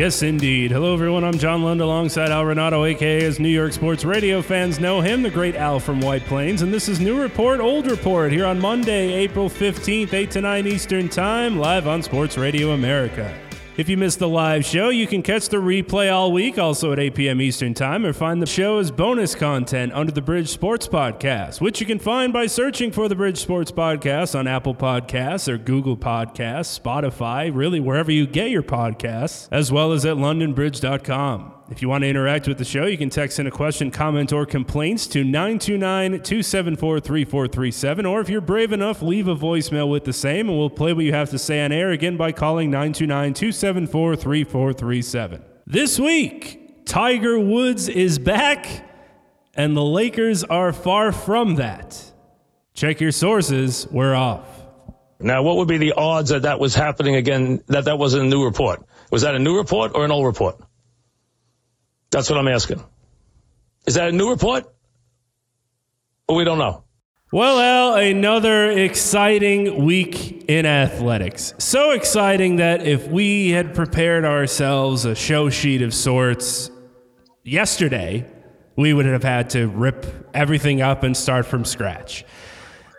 Yes, indeed. Hello, everyone. I'm John Lund alongside Al Renauto, aka as New York sports radio fans know him, the great Al from White Plains. And this is New Report, Old Report here on Monday, April 15th, 8 to 9 Eastern Time, live on Sports Radio America. If you missed the live show, you can catch the replay all week, also at 8 p.m. Eastern Time, or find the show as bonus content under the Bridge Sports Podcast, which you can find by searching for the Bridge Sports Podcast on Apple Podcasts or Google Podcasts, Spotify, really wherever you get your podcasts, as well as at londonbridge.com. If you want to interact with the show, you can text in a question, comment, or complaints to 929 274 3437. Or if you're brave enough, leave a voicemail with the same, and we'll play what you have to say on air again by calling 929 274 3437. This week, Tiger Woods is back, and the Lakers are far from that. Check your sources, we're off. Now, what would be the odds that that was happening again, that that was a new report? Was that a new report or an old report? That's what I'm asking. Is that a new report? Or we don't know. Well, Al, another exciting week in athletics. So exciting that if we had prepared ourselves a show sheet of sorts yesterday, we would have had to rip everything up and start from scratch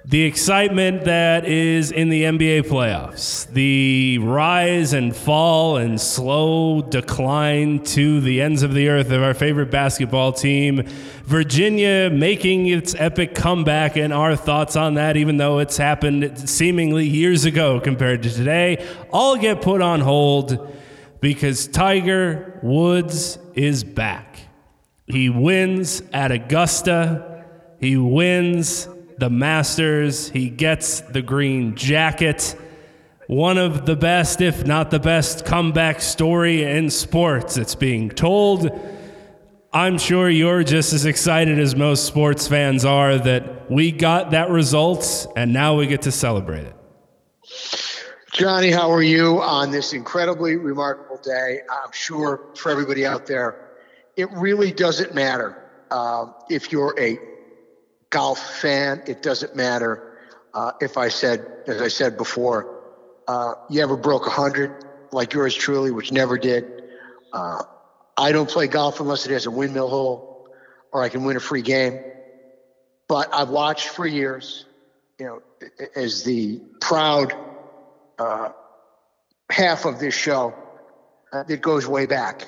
the excitement that is in the NBA playoffs, the rise and fall and slow decline to the ends of the earth of our favorite basketball team, Virginia making its epic comeback, and our thoughts on that, even though it's happened seemingly years ago compared to today, all get put on hold because Tiger Woods is back. He wins at Augusta. He wins the Masters. He gets the green jacket. One of the best, if not the best, comeback story in sports. It's being told. I'm sure you're just as excited as most sports fans are that we got that result and now we get to celebrate it. Johnny, how are you on this incredibly remarkable day? I'm sure for everybody out there, it really doesn't matter uh, if you're a golf fan, it doesn't matter uh, if I said, as I said before, uh, you ever broke 100 like yours truly, which never did. Uh, I don't play golf unless it has a windmill hole or I can win a free game. But I've watched for years, you know, as the proud uh, half of this show uh, that goes way back.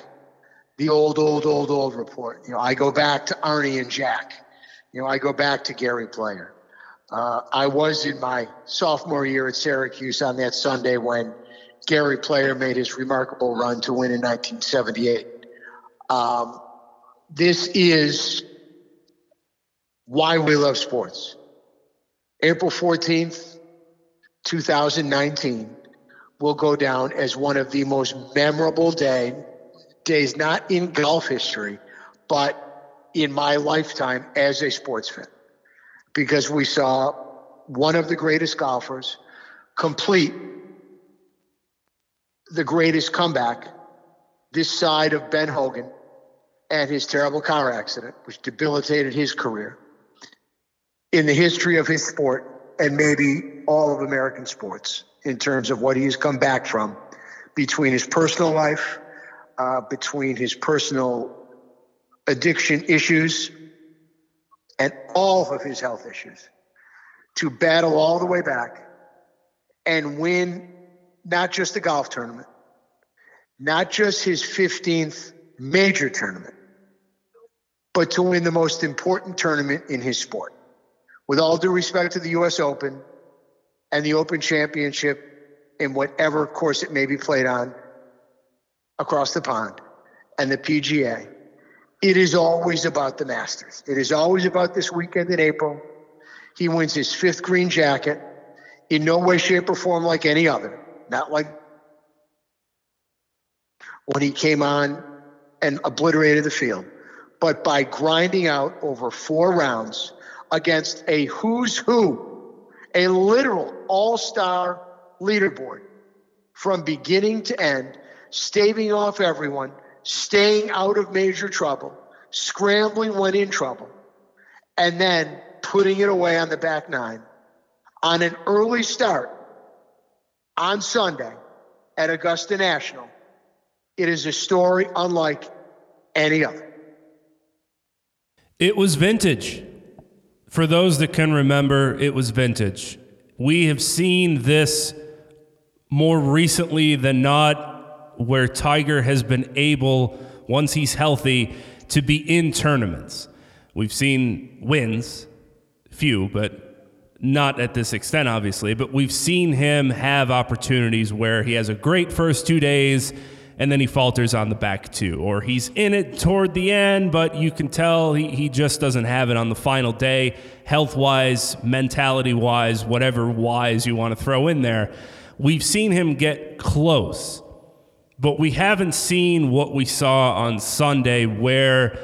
The old, old, old, old report. You know, I go back to Arnie and Jack you know, I go back to Gary Player. Uh, I was in my sophomore year at Syracuse on that Sunday when Gary Player made his remarkable run to win in 1978. Um, this is why we love sports. April 14th, 2019 will go down as one of the most memorable day, days, not in golf history, but in my lifetime as a sports fan because we saw one of the greatest golfers complete the greatest comeback this side of Ben Hogan and his terrible car accident, which debilitated his career in the history of his sport and maybe all of American sports in terms of what he's come back from between his personal life, uh, between his personal addiction issues, and all of his health issues to battle all the way back and win not just the golf tournament, not just his 15th major tournament, but to win the most important tournament in his sport. With all due respect to the U.S. Open and the Open Championship in whatever course it may be played on across the pond and the PGA, it is always about the Masters. It is always about this weekend in April. He wins his fifth green jacket in no way, shape, or form like any other. Not like when he came on and obliterated the field, but by grinding out over four rounds against a who's who, a literal all star leaderboard from beginning to end, staving off everyone, staying out of major trouble, scrambling when in trouble, and then putting it away on the back nine on an early start on Sunday at Augusta National. It is a story unlike any other. It was vintage. For those that can remember, it was vintage. We have seen this more recently than not, where Tiger has been able, once he's healthy, to be in tournaments. We've seen wins, few, but not at this extent, obviously. But we've seen him have opportunities where he has a great first two days and then he falters on the back two. Or he's in it toward the end, but you can tell he, he just doesn't have it on the final day, health wise, mentality wise, whatever wise you want to throw in there. We've seen him get close, but we haven't seen what we saw on Sunday where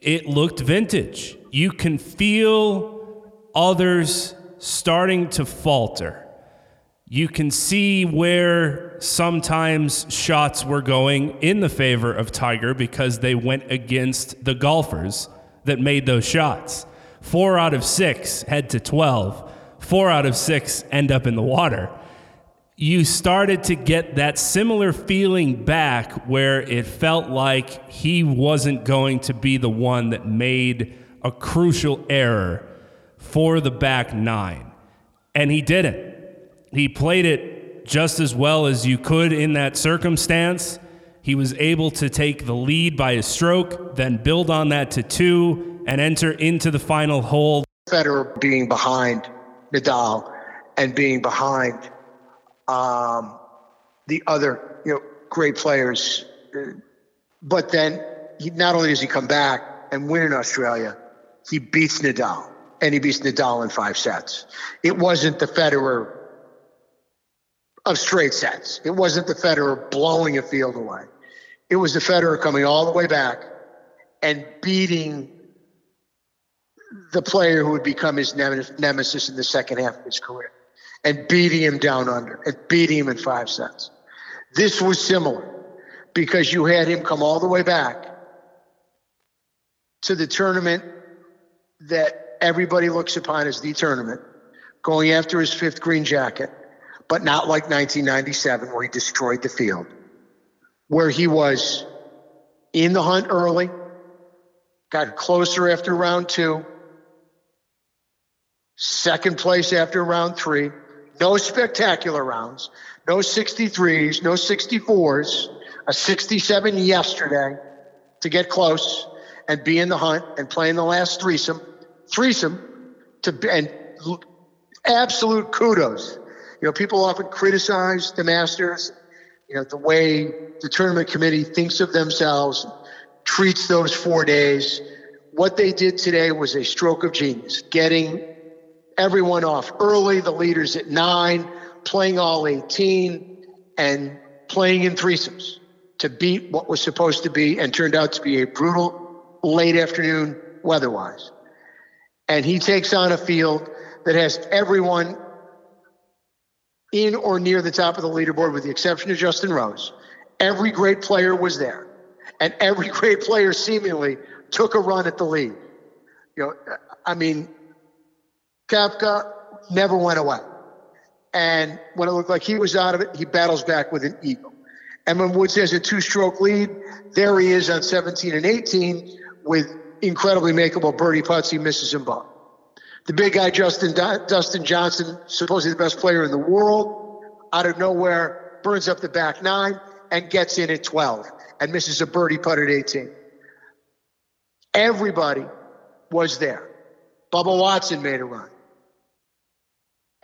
it looked vintage. You can feel others starting to falter. You can see where sometimes shots were going in the favor of Tiger because they went against the golfers that made those shots. Four out of six head to 12, four out of six end up in the water. You started to get that similar feeling back where it felt like he wasn't going to be the one that made a crucial error for the back nine. And he didn't. He played it just as well as you could in that circumstance. He was able to take the lead by a stroke, then build on that to two, and enter into the final hole. Federer being behind Nadal and being behind um, the other you know great players, but then he, not only does he come back and win in Australia, he beats Nadal and he beats Nadal in five sets. It wasn't the Federer of straight sets. It wasn't the Federer blowing a field away. It was the Federer coming all the way back and beating the player who would become his nemesis in the second half of his career and beating him down under and beating him in five sets. This was similar because you had him come all the way back to the tournament that everybody looks upon as the tournament, going after his fifth green jacket but not like 1997 where he destroyed the field, where he was in the hunt early, got closer after round two, second place after round three, no spectacular rounds, no 63s, no 64s, a 67 yesterday to get close and be in the hunt and play in the last threesome, threesome to and absolute kudos you know, people often criticize the Masters, you know, the way the tournament committee thinks of themselves, treats those four days. What they did today was a stroke of genius, getting everyone off early, the leaders at nine, playing all 18, and playing in threesomes to beat what was supposed to be and turned out to be a brutal late afternoon weather-wise. And he takes on a field that has everyone in or near the top of the leaderboard, with the exception of Justin Rose. Every great player was there, and every great player seemingly took a run at the lead. You know, I mean, Koepka never went away. And when it looked like he was out of it, he battles back with an eagle. And when Woods has a two stroke lead, there he is on 17 and 18 with incredibly makeable birdie putts. He misses them both. The big guy, Justin Dustin Johnson, supposedly the best player in the world, out of nowhere burns up the back nine and gets in at 12 and misses a birdie putt at 18. Everybody was there. Bubba Watson made a run.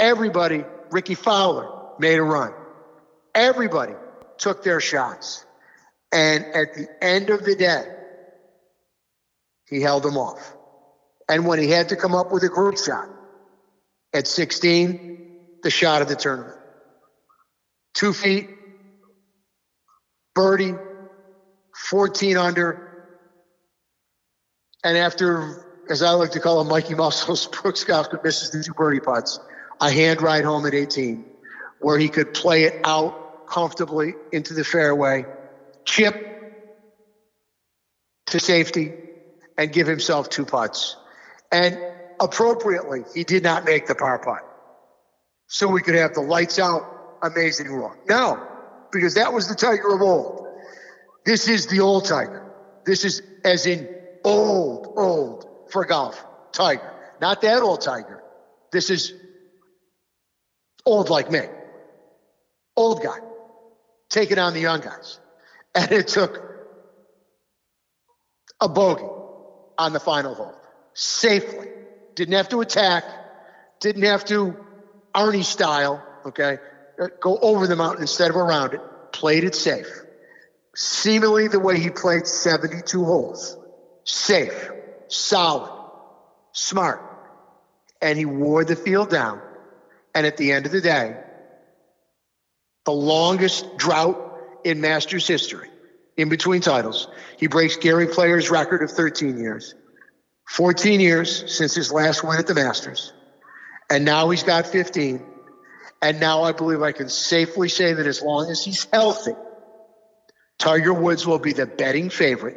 Everybody, Rickie Fowler made a run. Everybody took their shots. And at the end of the day, he held them off. And when he had to come up with a group shot at 16, the shot of the tournament. Two feet, birdie, 14 under, And after, as I like to call him, Mikey Muscles, Brooks Koepka misses the two birdie putts, a hand ride home at 18, where he could play it out comfortably into the fairway, chip to safety, and give himself two putts. And appropriately, he did not make the par putt. So we could have the lights out, amazing run. No, because that was the Tiger of old. This is the old Tiger. This is as in old, old for golf Tiger. Not that old Tiger. This is old like me. Old guy. Taking on the young guys. And it took a bogey on the final hole safely. Didn't have to attack. Didn't have to Arnie style, okay? Uh, go over the mountain instead of around it. Played it safe. Seemingly the way he played 72 holes. Safe, solid, smart. And he wore the field down. And at the end of the day, the longest drought in Masters history, in between titles, he breaks Gary Player's record of 13 years. 14 years since his last win at the Masters. And now he's got 15. And now I believe I can safely say that as long as he's healthy, Tiger Woods will be the betting favorite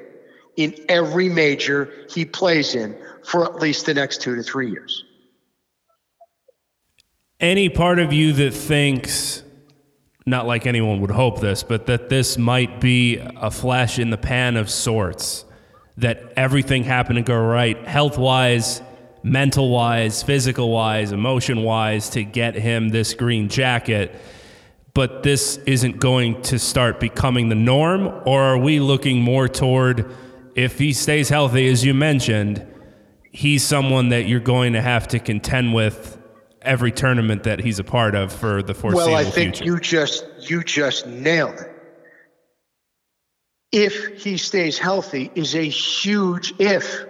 in every major he plays in for at least the next two to three years. Any part of you that thinks, not like anyone would hope this, but that this might be a flash in the pan of sorts, that everything happened to go right health wise, mental wise, physical wise, emotion wise to get him this green jacket. But this isn't going to start becoming the norm, or are we looking more toward if he stays healthy, as you mentioned, he's someone that you're going to have to contend with every tournament that he's a part of for the foreseeable future. Well, I think future. you just you just nailed it. If he stays healthy is a huge if.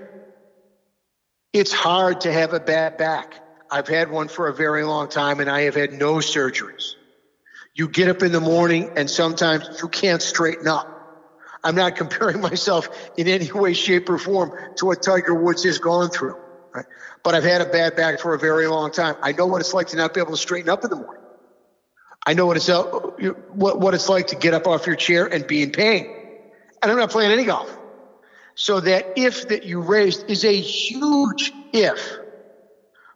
It's hard to have a bad back. I've had one for a very long time and I have had no surgeries. You get up in the morning and sometimes you can't straighten up. I'm not comparing myself in any way, shape, or form to what Tiger Woods has gone through. Right? But I've had a bad back for a very long time. I know what it's like to not be able to straighten up in the morning. I know what it's uh, what what it's like to get up off your chair and be in pain. And I'm not playing any golf. So that if that you raised is a huge if.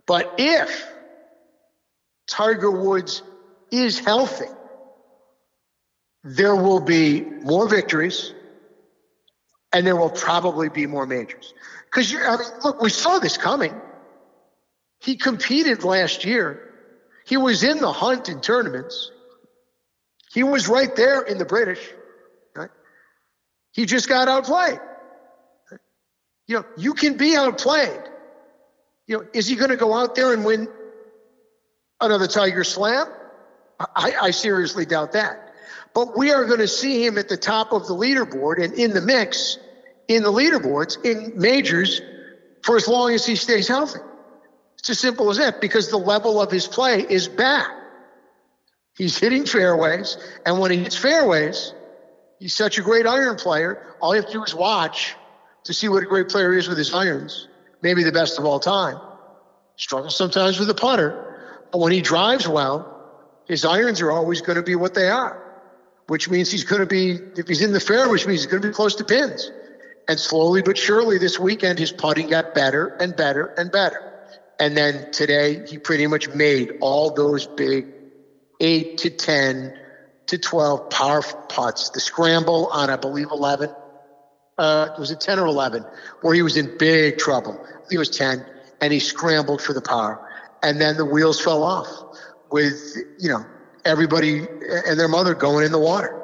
But if Tiger Woods is healthy, there will be more victories and there will probably be more majors. Because you I mean, look, we saw this coming. He competed last year. He was in the hunt in tournaments. He was right there in the British. Right? He just got outplayed. You know, you can be outplayed. You know, is he going to go out there and win another Tiger Slam? I, I seriously doubt that. But we are going to see him at the top of the leaderboard and in the mix in the leaderboards in majors for as long as he stays healthy. It's as simple as that because the level of his play is back. He's hitting fairways, and when he hits fairways, he's such a great iron player. All you have to do is watch to see what a great player he is with his irons. Maybe the best of all time. Struggles sometimes with the putter, but when he drives well, his irons are always going to be what they are which means he's going to be, if he's in the fair, which means he's going to be close to pins. And slowly but surely this weekend, his putting got better and better and better. And then today, he pretty much made all those big eight to 10 to 12 par putts. The scramble on, I believe, 11. Uh, was it 10 or 11? Where he was in big trouble. He was 10, and he scrambled for the par. And then the wheels fell off with, you know, everybody and their mother going in the water.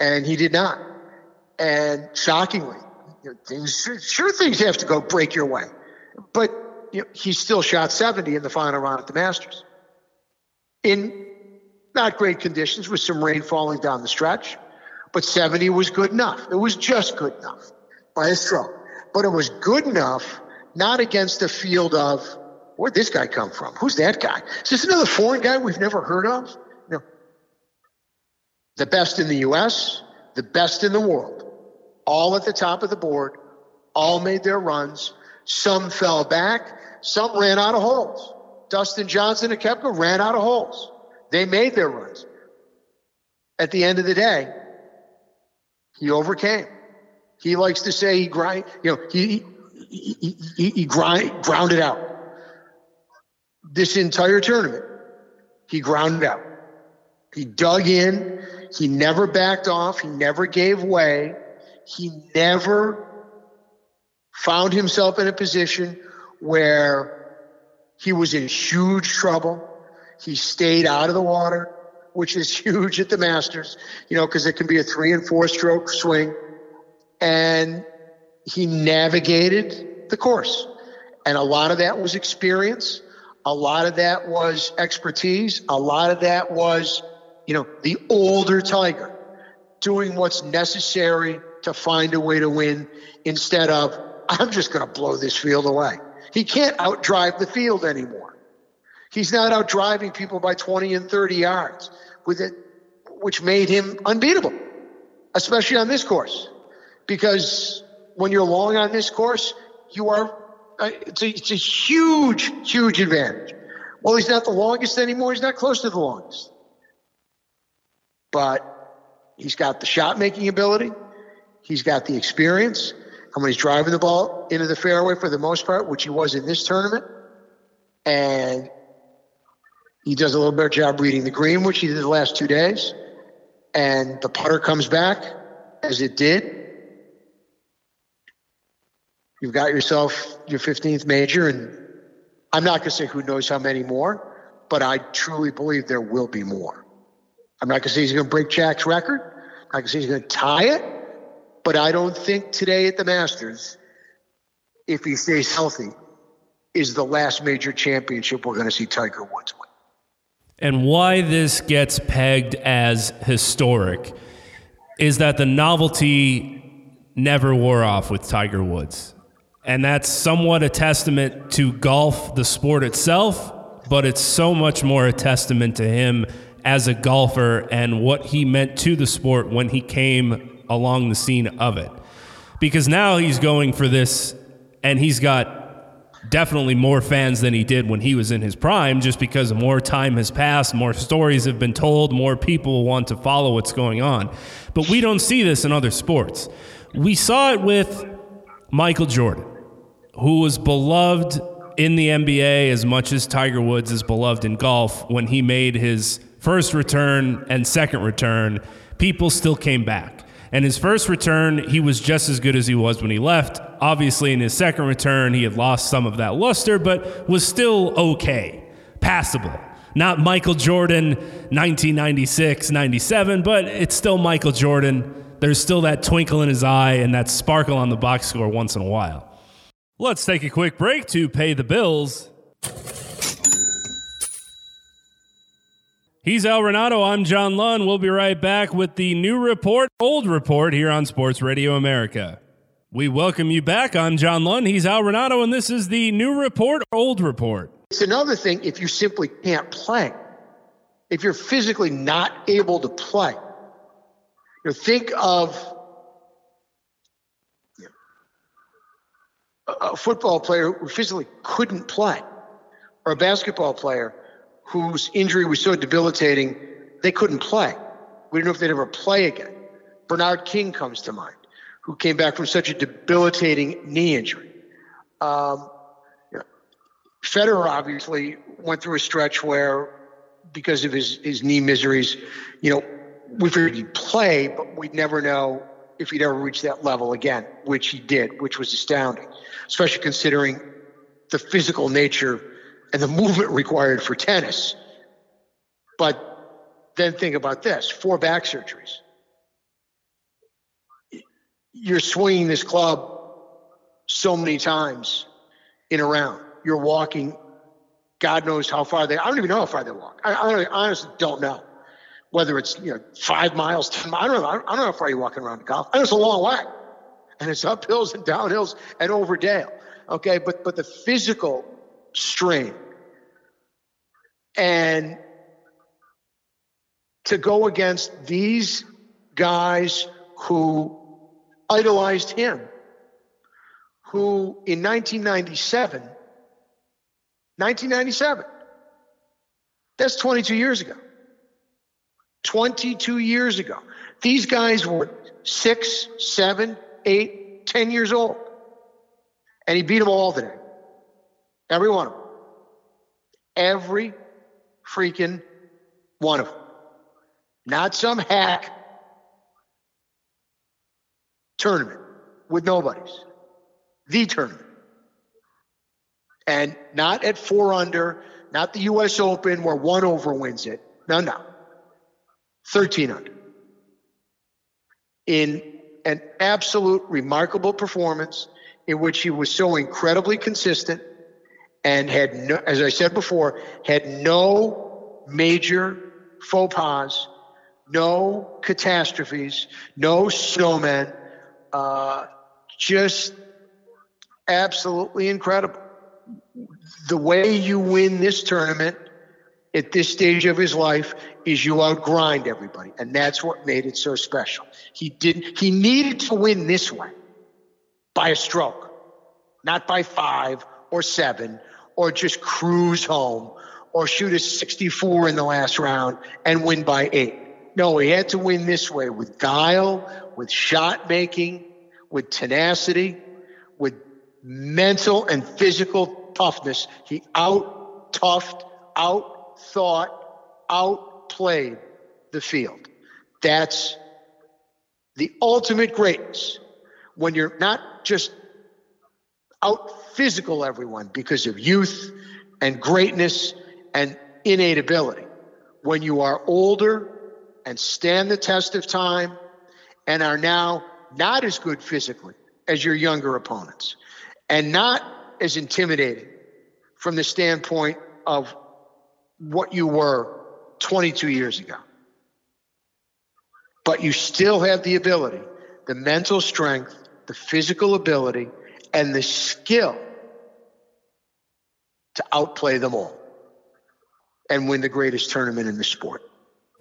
And he did not. And shockingly, you know, things, sure things have to go break your way. But you know, he still shot 70 in the final round at the Masters. In not great conditions with some rain falling down the stretch, but 70 was good enough. It was just good enough by a stroke. But it was good enough not against a field of, where'd this guy come from? Who's that guy? Is this another foreign guy we've never heard of? No. The best in the US, the best in the world, all at the top of the board, all made their runs. Some fell back. Some ran out of holes. Dustin Johnson and Koepka ran out of holes. They made their runs. At the end of the day, he overcame. He likes to say he grind, you know, he he, he, he grind, grounded out. This entire tournament, he grounded out. He dug in. He never backed off. He never gave way. He never found himself in a position where he was in huge trouble. He stayed out of the water, which is huge at the Masters, you know, because it can be a three and four stroke swing. And he navigated the course. And a lot of that was experience. A lot of that was expertise. A lot of that was, you know, the older Tiger doing what's necessary to find a way to win instead of, I'm just going to blow this field away. He can't outdrive the field anymore. He's not outdriving people by 20 and 30 yards with it, which made him unbeatable, especially on this course. Because when you're long on this course, you are, uh, it's a, it's a huge, huge advantage. Well, he's not the longest anymore. He's not close to the longest. But he's got the shot making ability. He's got the experience. And when he's driving the ball into the fairway for the most part, which he was in this tournament, and he does a little better job reading the green, which he did the last two days, and the putter comes back as it did. You've got yourself your 15th major, and I'm not going to say who knows how many more, but I truly believe there will be more. I'm not going to say he's going to break Jack's record. I'm not going to say he's going to tie it. But I don't think today at the Masters, if he stays healthy, is the last major championship we're going to see Tiger Woods win. And why this gets pegged as historic is that the novelty never wore off with Tiger Woods. And that's somewhat a testament to golf, the sport itself, but it's so much more a testament to him as a golfer and what he meant to the sport when he came along the scene of it. Because now he's going for this, and he's got definitely more fans than he did when he was in his prime, just because more time has passed, more stories have been told, more people want to follow what's going on. But we don't see this in other sports. We saw it with Michael Jordan, who was beloved in the NBA as much as Tiger Woods is beloved in golf when he made his first return and second return. People still came back. And his first return, he was just as good as he was when he left. Obviously, in his second return, he had lost some of that luster, but was still okay, passable. Not Michael Jordan 1996, 97, but it's still Michael Jordan. There's still that twinkle in his eye and that sparkle on the box score once in a while. Let's take a quick break to pay the bills. He's Al Renauto. I'm John Lund. We'll be right back with the new report, old report here on Sports Radio America. We welcome you back. I'm John Lund. He's Al Renauto, and this is the new report, old report. It's another thing if you simply can't play, if you're physically not able to play. You know, think of a football player who physically couldn't play, or a basketball player whose injury was so debilitating they couldn't play. We didn't know if they'd ever play again. Bernard King comes to mind, who came back from such a debilitating knee injury. Um, you know, Federer obviously went through a stretch where, because of his, his knee miseries, you know, we figured he'd play, but we'd never know if he'd ever reach that level again, which he did, which was astounding, especially considering the physical nature and the movement required for tennis. But then think about this four back surgeries. You're swinging this club so many times in a round. You're walking, God knows how far they, I don't even know how far they walk. I, I honestly don't know whether it's, you know, five miles, 10 miles. I don't know. I don't know how far you're walking around the golf. I know it's a long way. And it's up hills and down hills and over Dale. Okay. But, but the physical strain. And to go against these guys who idolized him, who in 1997, 1997, that's 22 years ago. 22 years ago. These guys were six, seven, eight, ten years old. And he beat them all today. Every one of them. Every freaking one of them. Not some hack tournament with nobodies. The tournament. And not at four under, not the US Open where one over wins it. No, no. 13 under. In an absolute remarkable performance in which he was so incredibly consistent and had no, as I said before, had no major faux pas, no catastrophes, no snowmen, uh, just absolutely incredible. The way you win this tournament at this stage of his life is you outgrind everybody. And that's what made it so special. He didn't, he needed to win this one by a stroke, not by five or seven or just cruise home or shoot a 64 in the last round and win by eight. No, he had to win this way with guile, with shot making, with tenacity, with mental and physical toughness. He out toughed, out thought, outplayed the field. That's the ultimate greatness when you're not just out physical everyone because of youth and greatness and innate ability. When you are older and stand the test of time and are now not as good physically as your younger opponents and not as intimidating from the standpoint of what you were 22 years ago. But you still have the ability, the mental strength, the physical ability, and the skill to outplay them all and win the greatest tournament in the sport.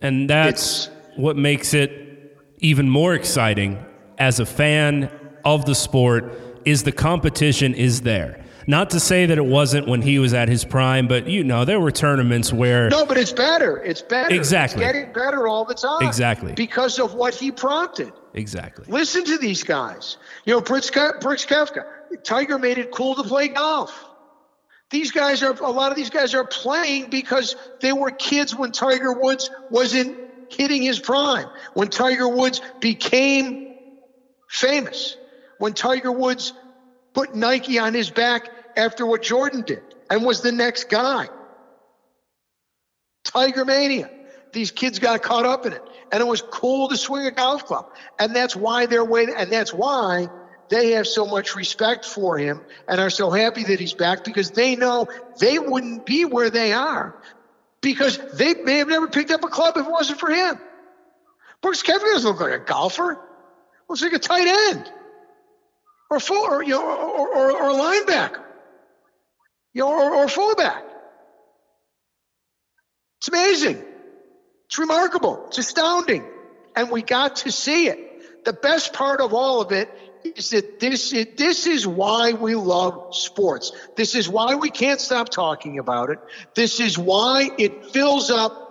And that's it's, what makes it even more exciting as a fan of the sport is the competition is there. Not to say that it wasn't when he was at his prime, but you know, there were tournaments where No, but it's better. It's better. Exactly. It's getting better all the time. Exactly. Because of what he prompted. Exactly. Listen to these guys. You know, Brooks, Brooks Koepka, Tiger made it cool to play golf. These guys are a lot of these guys are playing because they were kids when Tiger Woods wasn't hitting his prime. When Tiger Woods became famous. When Tiger Woods put Nike on his back after what Jordan did and was the next guy. Tiger Mania. These kids got caught up in it. And it was cool to swing a golf club. And that's why they're waiting. And that's why they have so much respect for him and are so happy that he's back because they know they wouldn't be where they are because they may have never picked up a club if it wasn't for him. Brooks Koepka doesn't look like a golfer. Looks like a tight end or full or you know or, or, or a linebacker. You know, or, or fullback. It's amazing. It's remarkable. It's astounding. And we got to see it. The best part of all of it is that this is, this is why we love sports. This is why we can't stop talking about it. This is why it fills up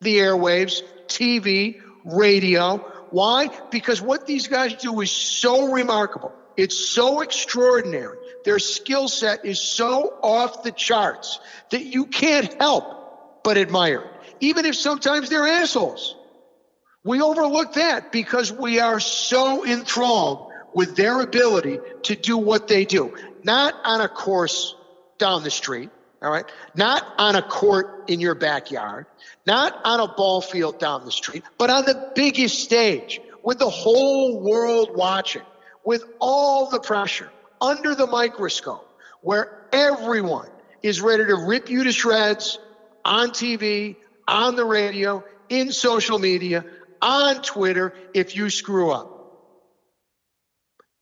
the airwaves, TV, radio. Why? Because what these guys do is so remarkable. It's so extraordinary. Their skill set is so off the charts that you can't help but admire it, even if sometimes they're assholes. We overlook that because we are so enthralled with their ability to do what they do. Not on a course down the street, all right? Not on a court in your backyard, not on a ball field down the street, but on the biggest stage with the whole world watching, with all the pressure under the microscope, where everyone is ready to rip you to shreds on TV, on the radio, in social media, on Twitter if you screw up.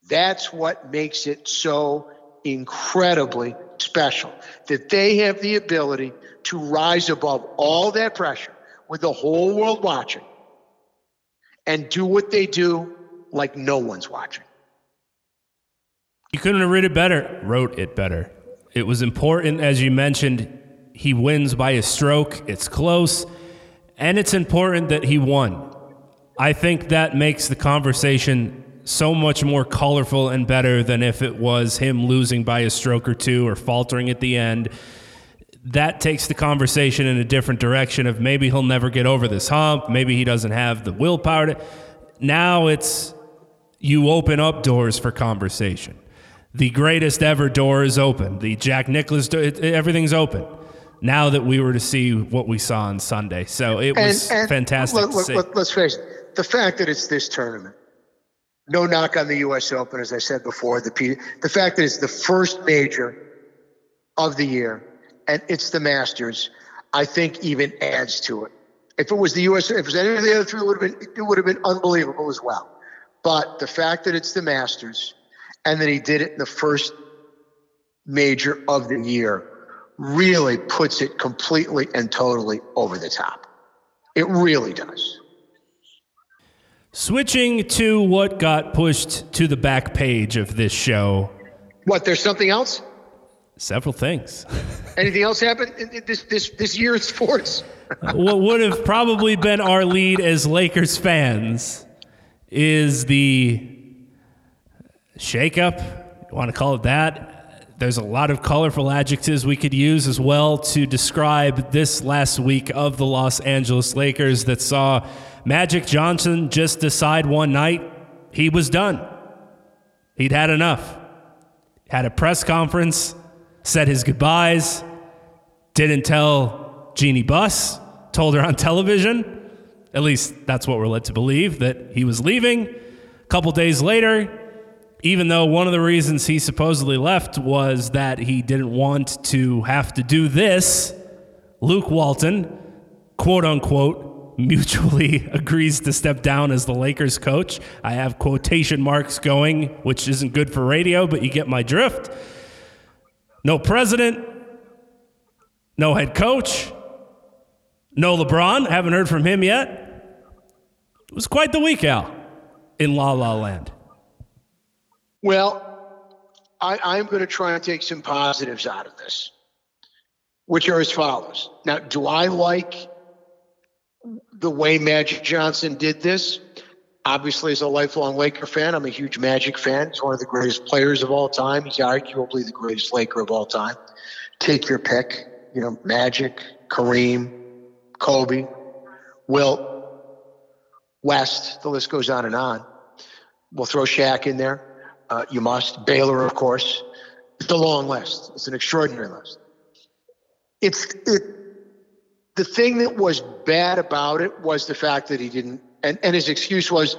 That's what makes it so incredibly special that they have the ability to rise above all that pressure with the whole world watching and do what they do like no one's watching. You couldn't have written it better. Wrote it better. It was important, as you mentioned. He wins by a stroke. It's close, and it's important that he won. I think that makes the conversation so much more colorful and better than if it was him losing by a stroke or two or faltering at the end. That takes the conversation in a different direction of maybe he'll never get over this hump, maybe he doesn't have the willpower to. Now it's you open up doors for conversation. The greatest ever door is open. The Jack Nicklaus door, it, everything's open. Now that we were to see what we saw on Sunday, so it was and, and fantastic. Let, let, let's face it, the fact that it's this tournament, no knock on the U.S. Open, as I said before. The the fact that it's the first major of the year and it's the Masters, I think even adds to it. If it was the U.S., if it was any of the other three, it would have been it would have been unbelievable as well. But the fact that it's the Masters and that he did it in the first major of the year really puts it completely and totally over the top. It really does. Switching to what got pushed to the back page of this show. What, there's something else? Several things. Anything else happened this this this year in sports? what would have probably been our lead as Lakers fans is the shakeup. You want to call it that? There's a lot of colorful adjectives we could use as well to describe this last week of the Los Angeles Lakers that saw Magic Johnson just decide one night he was done. He'd had enough. Had a press conference, said his goodbyes, didn't tell Jeanie Buss, told her on television. At least that's what we're led to believe that he was leaving. A couple days later, even though one of the reasons he supposedly left was that he didn't want to have to do this, Luke Walton, quote unquote, mutually agrees to step down as the Lakers coach. I have quotation marks going, which isn't good for radio, but you get my drift. No president, no head coach, no LeBron. Haven't heard from him yet. It was quite the week, Al, in La La Land. Well, I, am going to try and take some positives out of this, which are as follows. Now, do I like the way Magic Johnson did this. Obviously, as a lifelong Laker fan, I'm a huge Magic fan. He's one of the greatest players of all time. He's arguably the greatest Laker of all time. Take your pick. You know, Magic, Kareem, Kobe, Wilt, West. The list goes on and on. We'll throw Shaq in there. Uh, you must. Baylor, of course. It's a long list. It's an extraordinary list. It's it the thing that was bad about it was the fact that he didn't, and, and his excuse was,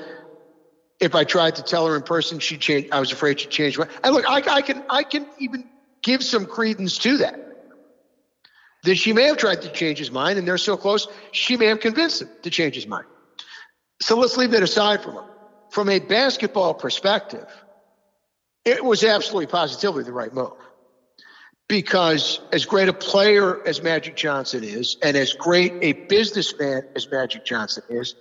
if I tried to tell her in person, she'd change. I was afraid she'd change. And look, I, I can, I can even give some credence to that. That she may have tried to change his mind, and they're so close, she may have convinced him to change his mind. So let's leave that aside from him. From a basketball perspective, it was absolutely positively the right move because as great a player as Magic Johnson is, and as great a businessman as Magic Johnson is,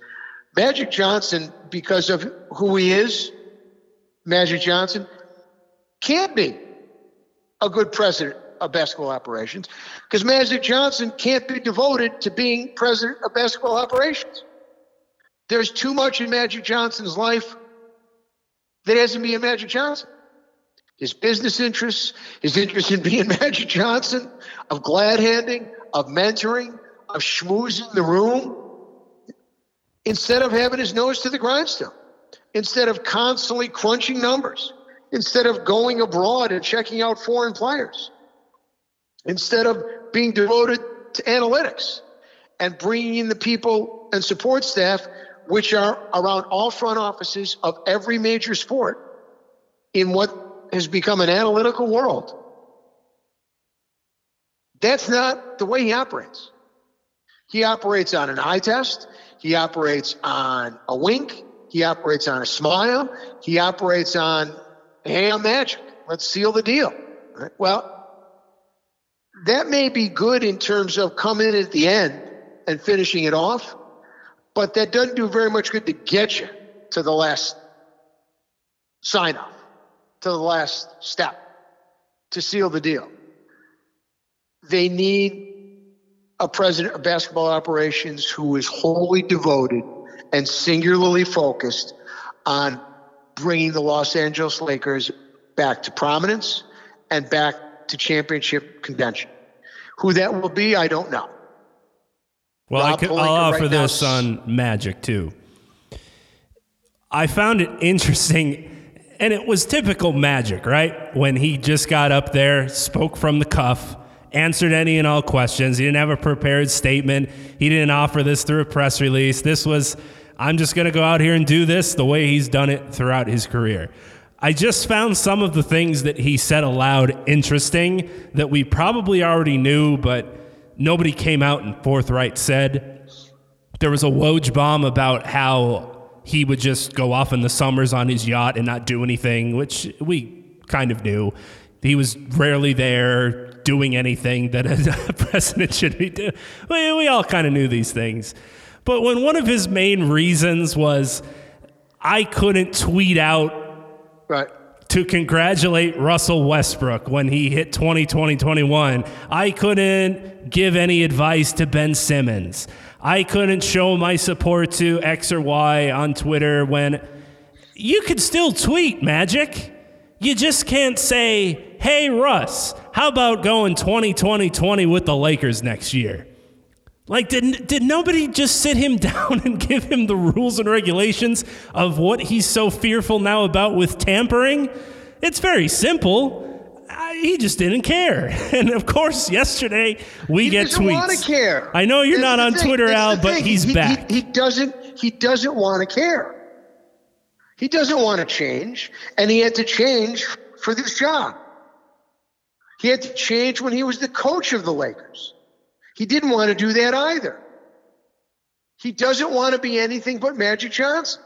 Magic Johnson, because of who he is, Magic Johnson, can't be a good president of basketball operations because Magic Johnson can't be devoted to being president of basketball operations. There's too much in Magic Johnson's life that hasn't been Magic Johnson his business interests, his interest in being Magic Johnson, of glad handing, of mentoring, of schmoozing the room, instead of having his nose to the grindstone, instead of constantly crunching numbers, instead of going abroad and checking out foreign players, instead of being devoted to analytics and bringing in the people and support staff which are around all front offices of every major sport in what has become an analytical world. That's not the way he operates. He operates on an eye test. He operates on a wink. He operates on a smile. He operates on, hey, I'm magic. Let's seal the deal. Right? Well, that may be good in terms of coming in at the end and finishing it off, but that doesn't do very much good to get you to the last sign off. To the last step to seal the deal. They need a president of basketball operations who is wholly devoted and singularly focused on bringing the Los Angeles Lakers back to prominence and back to championship contention. Who that will be, I don't know. Well, I Rob could, Pelinka I'll offer now this on Magic too. I found it interesting, and it was typical Magic, right? When he just got up there, spoke from the cuff, answered any and all questions. He didn't have a prepared statement. He didn't offer this through a press release. This was, I'm just going to go out here and do this the way he's done it throughout his career. I just found some of the things that he said aloud interesting that we probably already knew, but nobody came out and forthright said. There was a Woj bomb about how he would just go off in the summers on his yacht and not do anything, which we kind of knew. He was rarely there doing anything that a president should be doing. We, we all kind of knew these things. But when one of his main reasons was, I couldn't tweet out Right. to congratulate Russell Westbrook when he hit 20 20 21. I couldn't give any advice to Ben Simmons. I couldn't show my support to X or Y on Twitter when you could still tweet Magic. You just can't say, hey, Russ, how about going 20 20 20 with the Lakers next year? Like, did, did nobody just sit him down and give him the rules and regulations of what he's so fearful now about with tampering? It's very simple. I, he just didn't care. And of course, yesterday we He get doesn't tweets. want to care. I know you're That's not on thing. Twitter, That's Al, but thing. he's He- he- back. He, doesn't. He doesn't want to care. He doesn't want to change, and he had to change for this job. He had to change when he was the coach of the Lakers. He didn't want to do that either. He doesn't want to be anything but Magic Johnson.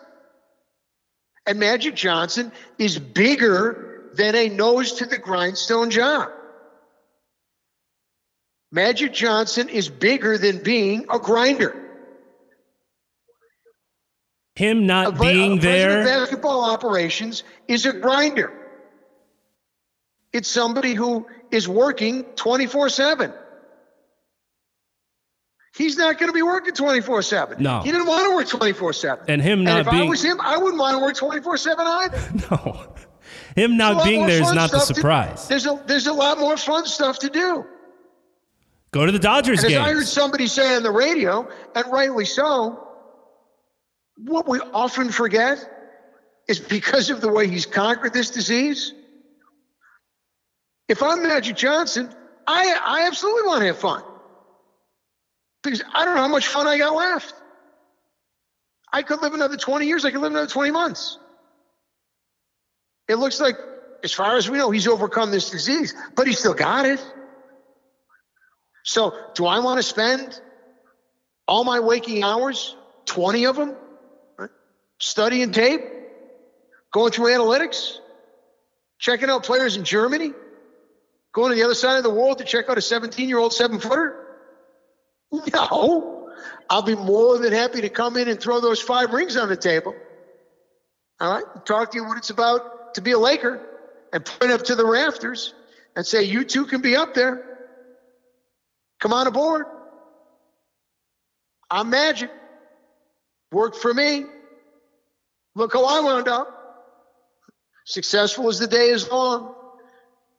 And Magic Johnson is bigger than a nose to the grindstone job. Magic Johnson is bigger than being a grinder. Him not vi- being a there. basketball operations is a grinder. It's somebody who is working 24 7. He's not going to be working 24 7. No. He didn't want to work 24 7. And him not if I was him, I wouldn't want to work 24 7 either. No. Him not being there is not the stuff to- surprise. there's, a, there's a lot more fun stuff to do. Go to the Dodgers as I heard somebody say on the radio, and rightly so, what we often forget is because of the way he's conquered this disease. If I'm Magic Johnson, I, I absolutely want to have fun. Because I don't know how much fun I got left. I could live another 20 years, I could live another 20 months. It looks like, as far as we know, he's overcome this disease, but he's still got it. So, do I want to spend all my waking hours, 20 of them, right, studying tape, going through analytics, checking out players in Germany, going to the other side of the world to check out a 17 year old seven footer? No. I'll be more than happy to come in and throw those five rings on the table. All right? Talk to you what it's about to be a Laker and point up to the rafters and say, you two can be up there. Come on aboard. I'm magic. Worked for me. Look how I wound up. Successful as the day is long.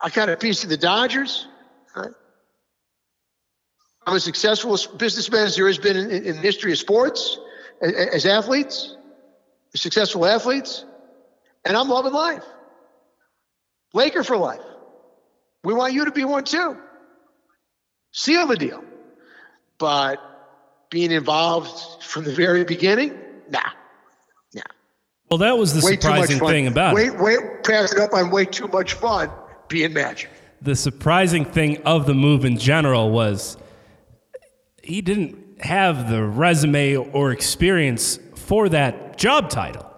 I got a piece of the Dodgers. Right? I'm as successful businessman as there has been in, in, the history of sports, as, as athletes, successful athletes, and I'm loving life. Laker for life. We want you to be one too. Seal the deal. But being involved from the very beginning, nah. Nah. Well, that was the Way surprising thing about it. Wait, pass it up on way too much fun being magic. The surprising thing of the move in general was he didn't have the resume or experience for that job title.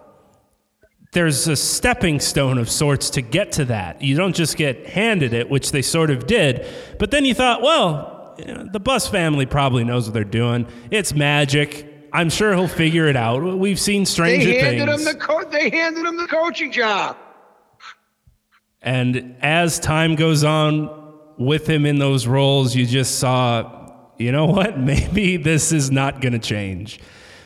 There's a stepping stone of sorts to get to that. You don't just get handed it, which they sort of did. But then you thought, well, you know, the Buss family probably knows what they're doing. It's magic. I'm sure he'll figure it out. We've seen stranger They handed things. him the co- they handed him the coaching job. And as time goes on with him in those roles, you just saw, you know what? Maybe this is not going to change.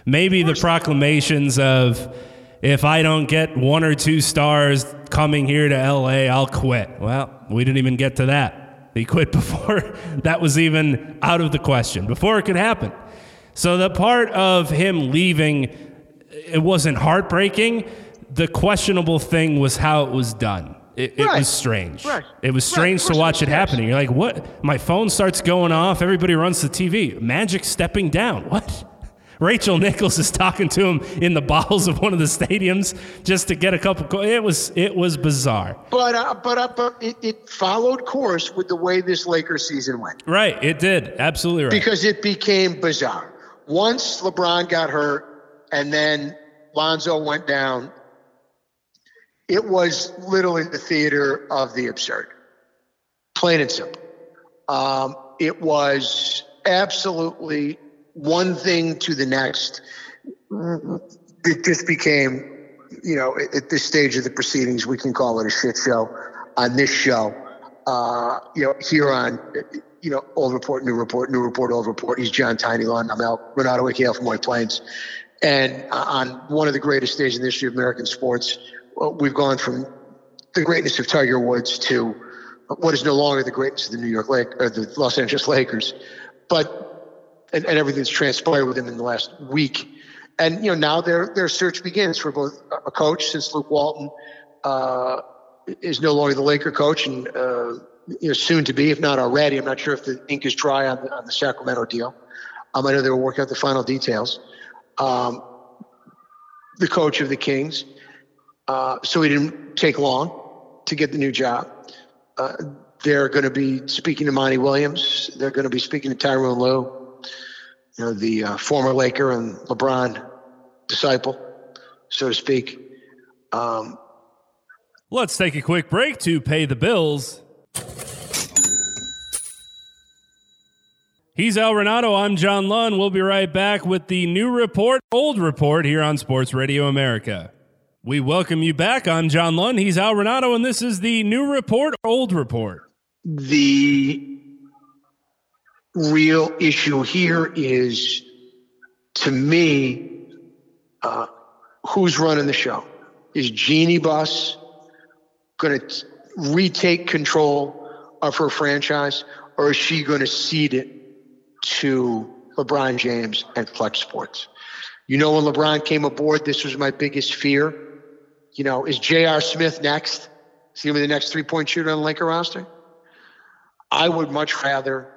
Maybe the proclamations of, if I don't get one or two stars coming here to LA, I'll quit. Well, we didn't even get to that. He quit before that was even out of the question, before it could happen. So the part of him leaving, it wasn't heartbreaking. The questionable thing was how it was done. It, it was strange. Right. It was strange Of to watch it it happening. You're like, what? My phone starts going off. Everybody runs to TV. Magic stepping down. What? Rachel Nichols is talking to him in the bowels of one of the stadiums just to get a couple. Co- it was it was bizarre. But uh, but uh, but it, it followed course with the way this Lakers season went Right. It did. Absolutely right. because it became bizarre. Once LeBron got hurt and then Lonzo went down, it was literally the theater of the absurd, plain and simple. Um, it was absolutely one thing to the next. It just became, you know, at this stage of the proceedings, we can call it a shit show. On this show, uh, you know, here on, you know, old report, new report, new report, old report. He's John Tiny Lund. I'm Al Renauto Wickiel from White Plains. And uh, on one of the greatest days in the history of American sports, we've gone from the greatness of Tiger Woods to what is no longer the greatness of the New York Lake or the Los Angeles Lakers, but and, and everything's transpired with him in the last week. And you know now their their search begins for both a coach since Luke Walton uh, is no longer the Laker coach and uh, you know soon to be, if not already. I'm not sure if the ink is dry on the, on the Sacramento deal. Um, I know they were working out the final details. Um, the coach of the Kings, uh, so he didn't take long to get the new job. Uh, they're going to be speaking to Monty Williams. They're going to be speaking to Tyronn Lue, you know, the uh, former Laker and LeBron disciple, so to speak. Um, Let's take a quick break to pay the bills. He's Al Renauto. I'm John Lund. We'll be right back with the new report, old report here on Sports Radio America. We welcome you back. I'm John Lund. He's Al Renauto, and this is the new report, old report. the real issue here is, to me, uh, who's running the show? Is Jeanie Buss going to retake control of her franchise, or is she going to cede it to LeBron James and Flex Sports? You know, when LeBron came aboard, this was my biggest fear. You know, is J.R. Smith next? Is he going to be the next three point shooter on the Laker roster? I would much rather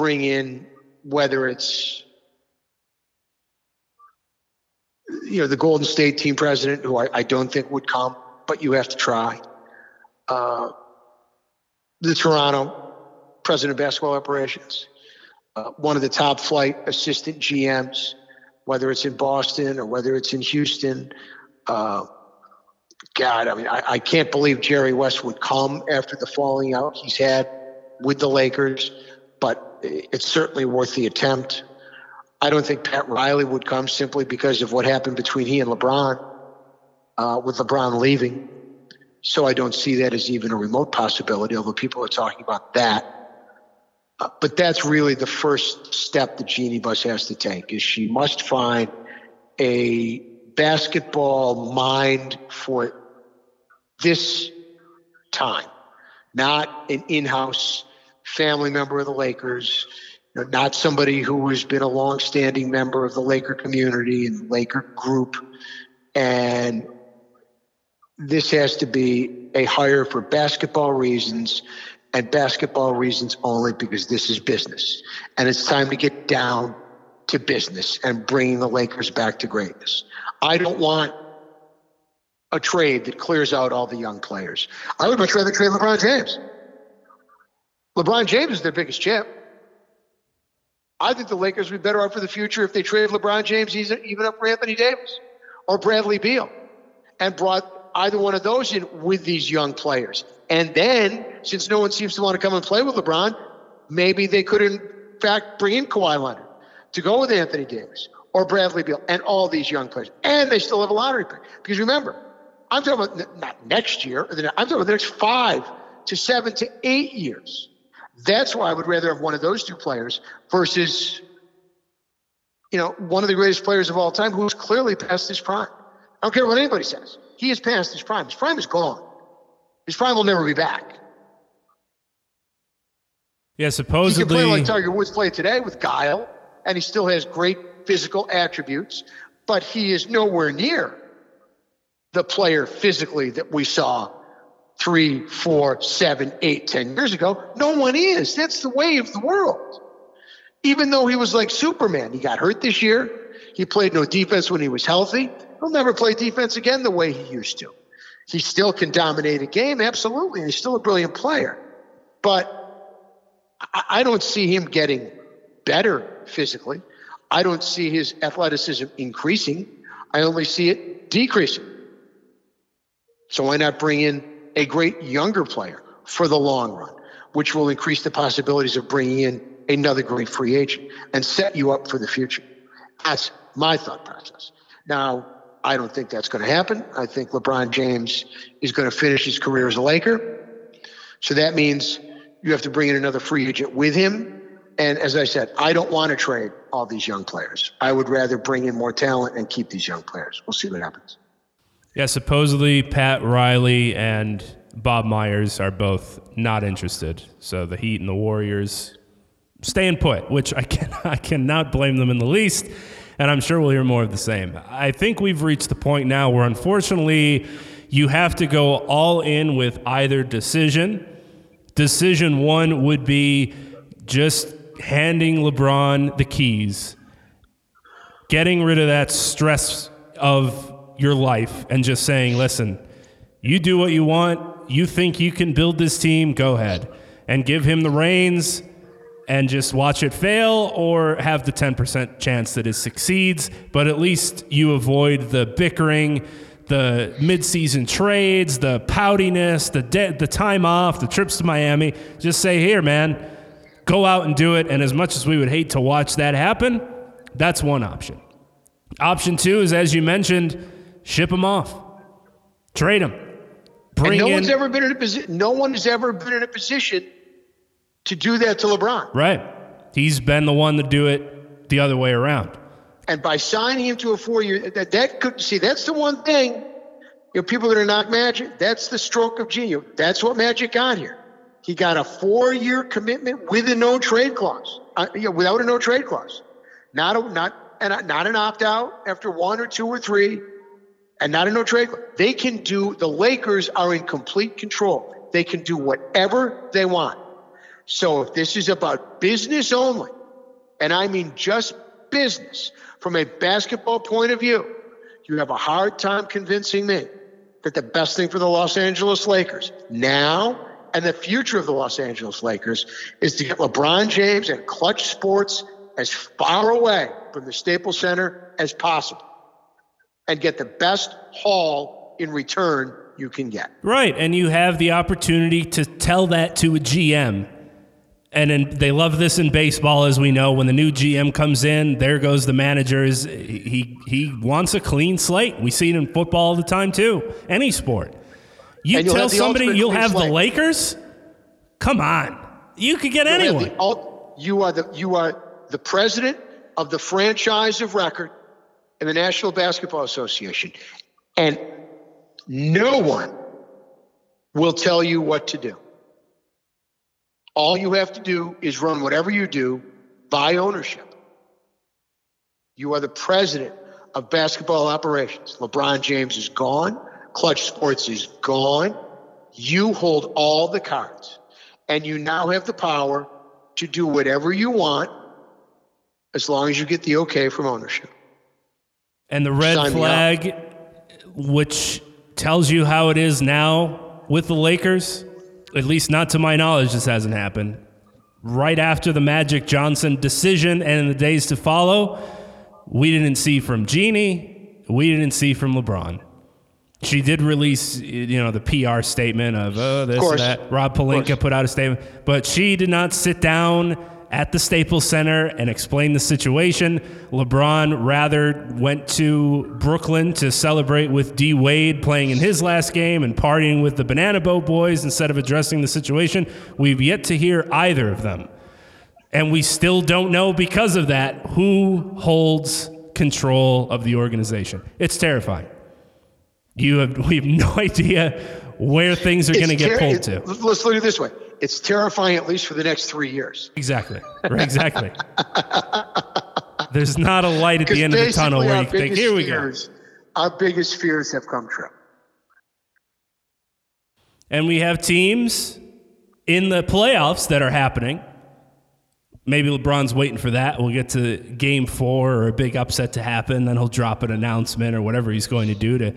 bring in whether it's you know the Golden State team president, who I, I don't think would come, but you have to try. Uh, the Toronto president of basketball operations, uh, one of the top flight assistant GMs, whether it's in Boston or whether it's in Houston. Uh, God, I mean, I, I can't believe Jerry West would come after the falling out he's had with the Lakers, but it's certainly worth the attempt. I don't think Pat Riley would come simply because of what happened between he and LeBron, uh, with LeBron leaving. So I don't see that as even a remote possibility, although people are talking about that. Uh, but that's really the first step that Jeanie Buss has to take is she must find a basketball mind for this time, not an in-house family member of the Lakers, you know, not somebody who has been a long-standing member of the Laker community and the Laker group. And this has to be a hire for basketball reasons and basketball reasons only because this is business. And it's time to get down to business and bringing the Lakers back to greatness. I don't want a trade that clears out all the young players. I would much rather trade LeBron James. LeBron James is their biggest champ. I think the Lakers would be better off for the future if they traded LeBron James even up for Anthony Davis or Bradley Beal and brought either one of those in with these young players. And then, since no one seems to want to come and play with LeBron, maybe they could, in fact, bring in Kawhi Leonard to go with Anthony Davis or Bradley Beal and all these young players. And they still have a lottery pick. Because remember, I'm talking about not next year. I'm talking about the next five to seven to eight years. That's why I would rather have one of those two players versus, you know, one of the greatest players of all time who's clearly past his prime. I don't care what anybody says. He is past his prime. His prime is gone. His prime will never be back. Yeah, supposedly. He can play like Tiger Woods played today with guile, and he still has great physical attributes, but he is nowhere near the player physically that we saw three, four, seven, eight, ten years ago. No one is. That's the way of the world. Even though he was like Superman, he got hurt this year. He played no defense when he was healthy. He'll never play defense again the way he used to. He still can dominate a game, absolutely. He's still a brilliant player. But I don't see him getting better physically. I don't see his athleticism increasing. I only see it decreasing. So why not bring in a great younger player for the long run, which will increase the possibilities of bringing in another great free agent and set you up for the future? That's my thought process. Now, I don't think that's going to happen. I think LeBron James is going to finish his career as a Laker. So that means you have to bring in another free agent with him. And as I said, I don't want to trade all these young players. I would rather bring in more talent and keep these young players. We'll see what happens. Yeah, supposedly Pat Riley and Bob Myers are both not interested. So the Heat and the Warriors staying put, which I can I cannot blame them in the least. And I'm sure we'll hear more of the same. I think we've reached the point now where unfortunately you have to go all in with either decision. Decision one would be just handing LeBron the keys, getting rid of that stress of your life, and just saying, listen, you do what you want. You think you can build this team, go ahead. And give him the reins and just watch it fail or have the 10% chance that it succeeds. But at least you avoid the bickering, the midseason trades, the poutiness, the, de- the time off, the trips to Miami. Just say, here, man, go out and do it. And as much as we would hate to watch that happen, that's one option. Option two is, as you mentioned, ship him off, trade him. Bring and no in, one's ever been in a position. No one has ever been in a position to do that to LeBron. Right. He's been the one to do it the other way around. And by signing him to a four-year, that that could see that's the one thing. You know, people that are not Magic, that's the stroke of genius. That's what Magic got here. He got a four-year commitment with a no trade clause, uh, you know, without a no trade clause, not a, not and not an opt-out after one or two or three, and not a no trade. They can do. The Lakers are in complete control. They can do whatever they want. So if this is about business only, and I mean just business from a basketball point of view, you have a hard time convincing me that the best thing for the Los Angeles Lakers now and the future of the Los Angeles Lakers is to get LeBron James and Klutch Sports as far away from the Staples Center as possible and get the best haul in return you can get. Right. And you have the opportunity to tell that to a GM and then they love this in baseball, as we know. When the new GM comes in, there goes the managers. He he wants a clean slate. We see it in football all the time too. Any sport. You tell somebody you'll have slate. the Lakers. Come on, you could get you'll anyone. The, you are the you are the president of the franchise of record in the National Basketball Association, and no one will tell you what to do. All you have to do is run whatever you do by ownership. You are the president of basketball operations. LeBron James is gone. Klutch Sports is gone. You hold all the cards. And you now have the power to do whatever you want as long as you get the okay from ownership. And the red Sign flag, which tells you how it is now with the Lakers, at least not to my knowledge, this hasn't happened. Right after the Magic Johnson decision and in the days to follow, we didn't see from Jeanie, we didn't see from LeBron. She did release, you know, the PR statement of oh this of that. Rob Pelinka put out a statement, but she did not sit down at the Staples Center and explained the situation. LeBron rather went to Brooklyn to celebrate with D Wade playing in his last game and partying with the Banana Boat Boys instead of addressing the situation. We've yet to hear either of them. And we still don't know because of that who holds control of the organization. It's terrifying. You have we have no idea where things are going to get pulled to. Let's look at it this way. It's terrifying at least for the next three years. Exactly. Exactly. There's not a light at the end of the tunnel where you think, here we fears, go. Our biggest fears have come true. And we have teams in the playoffs that are happening maybe LeBron's waiting for that. We'll get to game four or a big upset to happen. Then he'll drop an announcement or whatever he's going to do to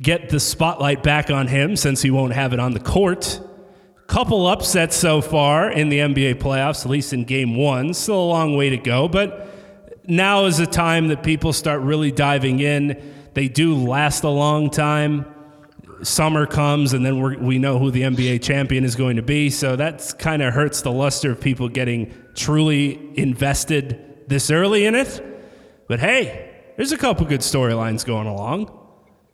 get the spotlight back on him since he won't have it on the court. Couple upsets so far in the NBA playoffs, at least in game one. Still a long way to go, but now is the time that people start really diving in. They do last a long time summer comes and then we know who the NBA champion is going to be. So that kind of hurts the luster of people getting truly invested this early in it. But hey, there's a couple good storylines going along.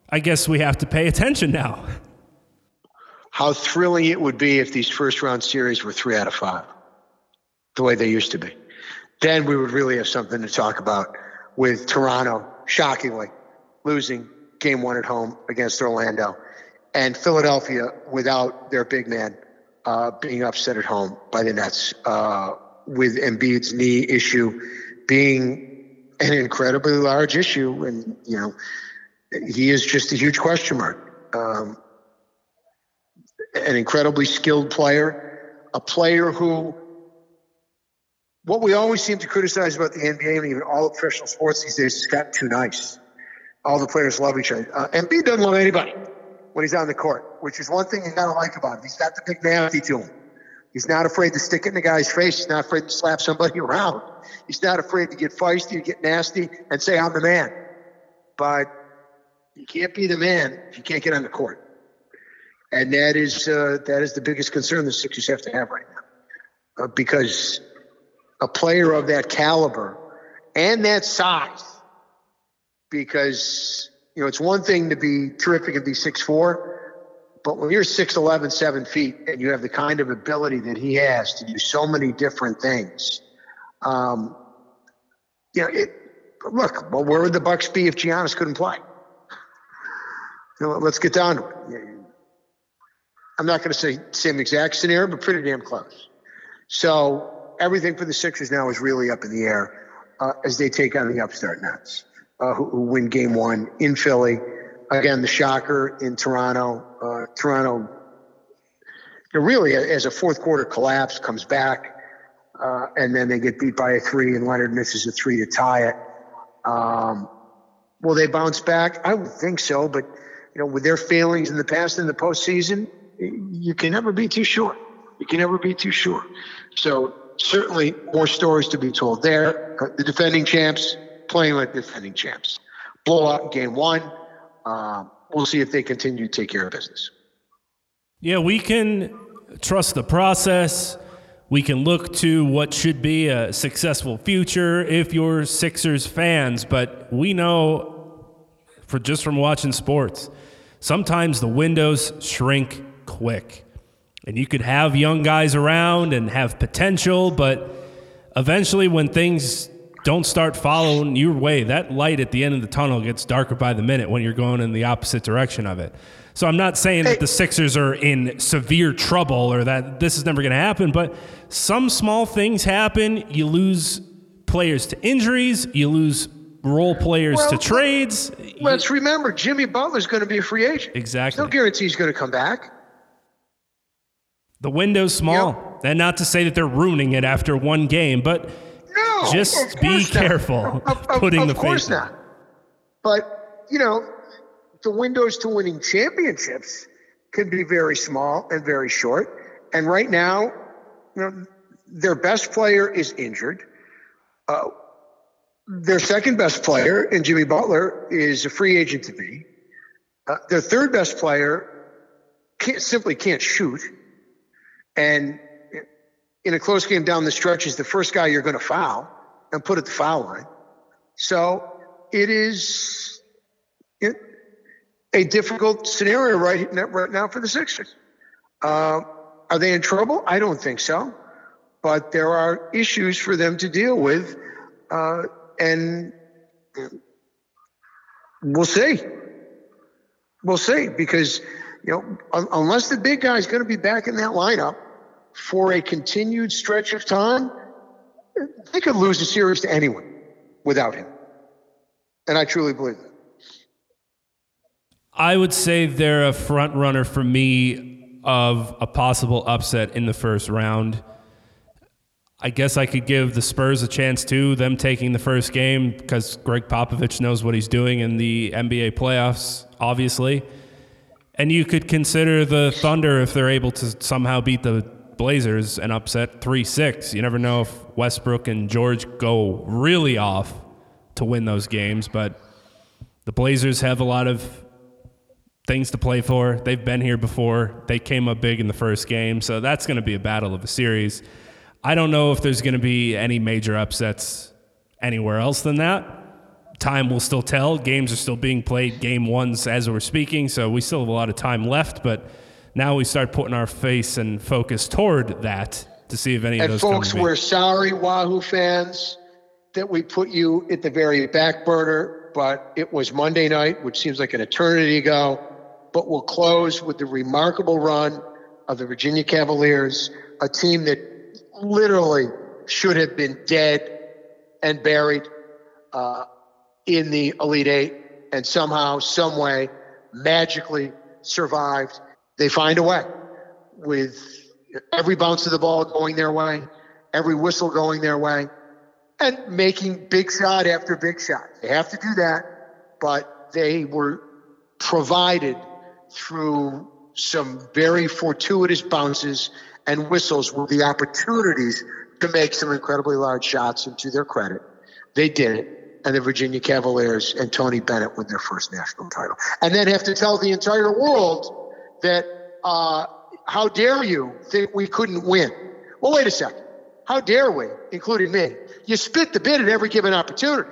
I guess we have to pay attention now. How thrilling it would be if these first round series were three out of five, the way they used to be. Then we would really have something to talk about with Toronto, shockingly, losing game one at home against Orlando and Philadelphia without their big man uh, being upset at home by the Nets uh, with Embiid's knee issue being an incredibly large issue, and you know he is just a huge question mark. Um, an incredibly skilled player, a player who. What we always seem to criticize about the NBA and even all professional sports these days is gotten too nice. All the players love each other. Uh, Embiid doesn't love anybody when he's on the court, which is one thing you gotta like about him. He's got the big nasty to him. He's not afraid to stick it in the guy's face. He's not afraid to slap somebody around. He's not afraid to get feisty, to get nasty, and say, I'm the man. But you can't be the man if you can't get on the court. And that is uh, that is the biggest concern the Sixers have to have right now. Uh, because a player of that caliber and that size, because you know, it's one thing to be terrific and be six four, but when you're 6'11, 7 feet, and you have the kind of ability that he has to do so many different things, um, you know, it, look, well, where would the Bucks be if Giannis couldn't play? You know, let's get down to it. I'm not going to say same exact scenario, but pretty damn close. So everything for the Sixers now is really up in the air uh, as they take on the upstart Nets uh, who, who, win game one in Philly. Again, the shocker in Toronto. Uh, Toronto, really, as a fourth quarter collapse, comes back, uh, and then they get beat by a three, and Leonard misses a three to tie it. Um, will they bounce back? I would think so, but you know, with their failings in the past in the postseason, you can never be too sure. You can never be too sure. So certainly more stories to be told there. Uh, the defending champs playing like defending champs. Blowout in game one. Um, we'll see if they continue to take care of business. Yeah, we can trust the process. We can look to what should be a successful future if you're Sixers fans, but we know for just from watching sports, sometimes the windows shrink quick. And you could have young guys around and have potential, but eventually when things don't start following your way. That light at the end of the tunnel gets darker by the minute when you're going in the opposite direction of it. So I'm not saying that the Sixers are in severe trouble or that this is never going to happen, but some small things happen. You lose players to injuries, you lose role players well, to trades. Let's remember Jimmy Butler's going to be a free agent. Exactly. No guarantee he's going to come back. The window's small. Yep. And not to say that they're ruining it after one game, but no, just be careful of, of, putting of, the course not. But you know, the windows to winning championships can be very small and very short. And right now, you know, their best player is injured. Uh, their second best player, and Jimmy Butler, is a free agent to be. Uh, their third best player can't, simply can't shoot, and in a close game down the stretch is the first guy you're going to foul and put at the foul line. So it is a difficult scenario right, right now for the Sixers. Uh, are they in trouble? I don't think so. But there are issues for them to deal with. Uh, and we'll see. We'll see because, you know, un- unless the big guy is going to be back in that lineup for a continued stretch of time, they could lose the series to anyone without him. And I truly believe that. I would say they're a front runner for me of a possible upset in the first round. I guess I could give the Spurs a chance too, them taking the first game because Gregg Popovich knows what he's doing in the NBA playoffs, obviously. And you could consider the Thunder if they're able to somehow beat the Blazers and upset 3 6. You never know if Westbrook and George go really off to win those games, but the Blazers have a lot of things to play for. They've been here before. They came up big in the first game, so that's going to be a battle of a series. I don't know if there's going to be any major upsets anywhere else than that. Time will still tell. Games are still being played, game ones as we're speaking, so we still have a lot of time left, but now we start putting our face and focus toward that to see if any and of those folks, we're sorry, Wahoo fans, that we put you at the very back burner, but it was Monday night, which seems like an eternity ago but we'll close with the remarkable run of the Virginia Cavaliers, a team that literally should have been dead and buried uh, in the Elite Eight, and somehow, some way, magically survived. They find a way with every bounce of the ball going their way, every whistle going their way, and making big shot after big shot. They have to do that, but they were provided through some very fortuitous bounces and whistles with the opportunities to make some incredibly large shots. And to their credit, they did it. And the Virginia Cavaliers and Tony Bennett win their first national title. And then have to tell the entire world that, uh, how dare you think we couldn't win? Well, wait a second. How dare we, including me? You spit the bid at every given opportunity.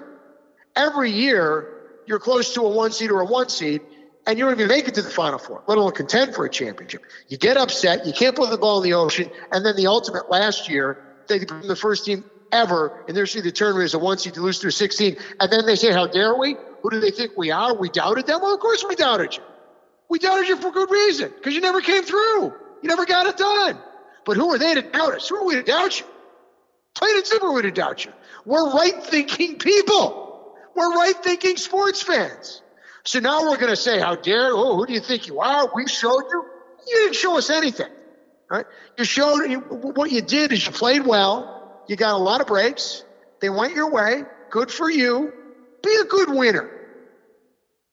Every year, you're close to a one seed or a one seed, and you don't even make it to the Final Four, let alone contend for a championship. You get upset, you can't put the ball in the ocean, and then the ultimate last year, they become the first team ever in their seed the tournament as a one seed to lose through 16, and then they say, "How dare we? Who do they think we are? We doubted them? Well, of course we doubted you. We doubted you for good reason because you never came through. You never got it done. But who are they to doubt us? Who are we to doubt you? Plain and simple, we're to doubt you. We're right-thinking people. We're right-thinking sports fans. So now we're going to say, how dare, oh, who do you think you are? We showed you. You didn't show us anything, right? You showed, what you did is you played well. You got a lot of breaks. They went your way. Good for you. Be a good winner.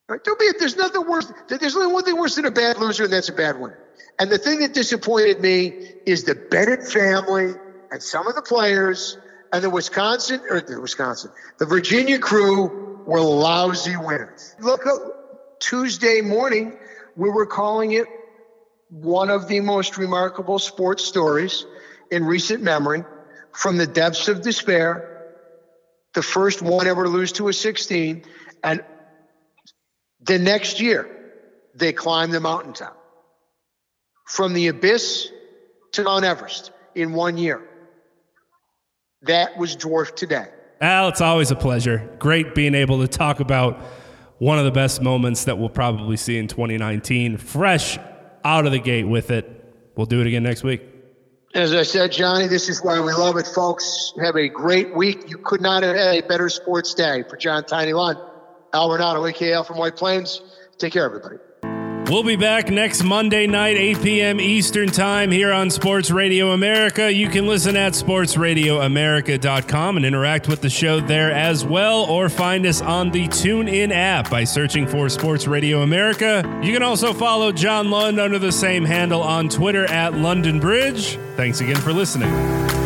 Right? Don't be, there's nothing worse. There's only one thing worse than a bad loser, and that's a bad winner. And the thing that disappointed me is the Bennett family and some of the players and the Wisconsin, or the Wisconsin, the Virginia crew were lousy winners. Look, Tuesday morning, we were calling it one of the most remarkable sports stories in recent memory from the depths of despair, the first one ever to lose to a 16, and the next year they climbed the mountaintop from the abyss to Mount Everest in one year. That was dwarfed today. Al, it's always a pleasure. Great being able to talk about one of the best moments that we'll probably see in 2019. Fresh out of the gate with it. We'll do it again next week. As I said, Johnny, this is why we love it, folks. Have a great week. You could not have had a better sports day for John Tiny Lund. Al Renauto, AKL from White Plains. Take care, everybody. We'll be back next Monday night, 8 p.m. Eastern Time here on Sports Radio America. You can listen at sportsradioamerica.com and interact with the show there as well, or find us on the TuneIn app by searching for Sports Radio America. You can also follow John Lund under the same handle on Twitter at London Bridge. Thanks again for listening.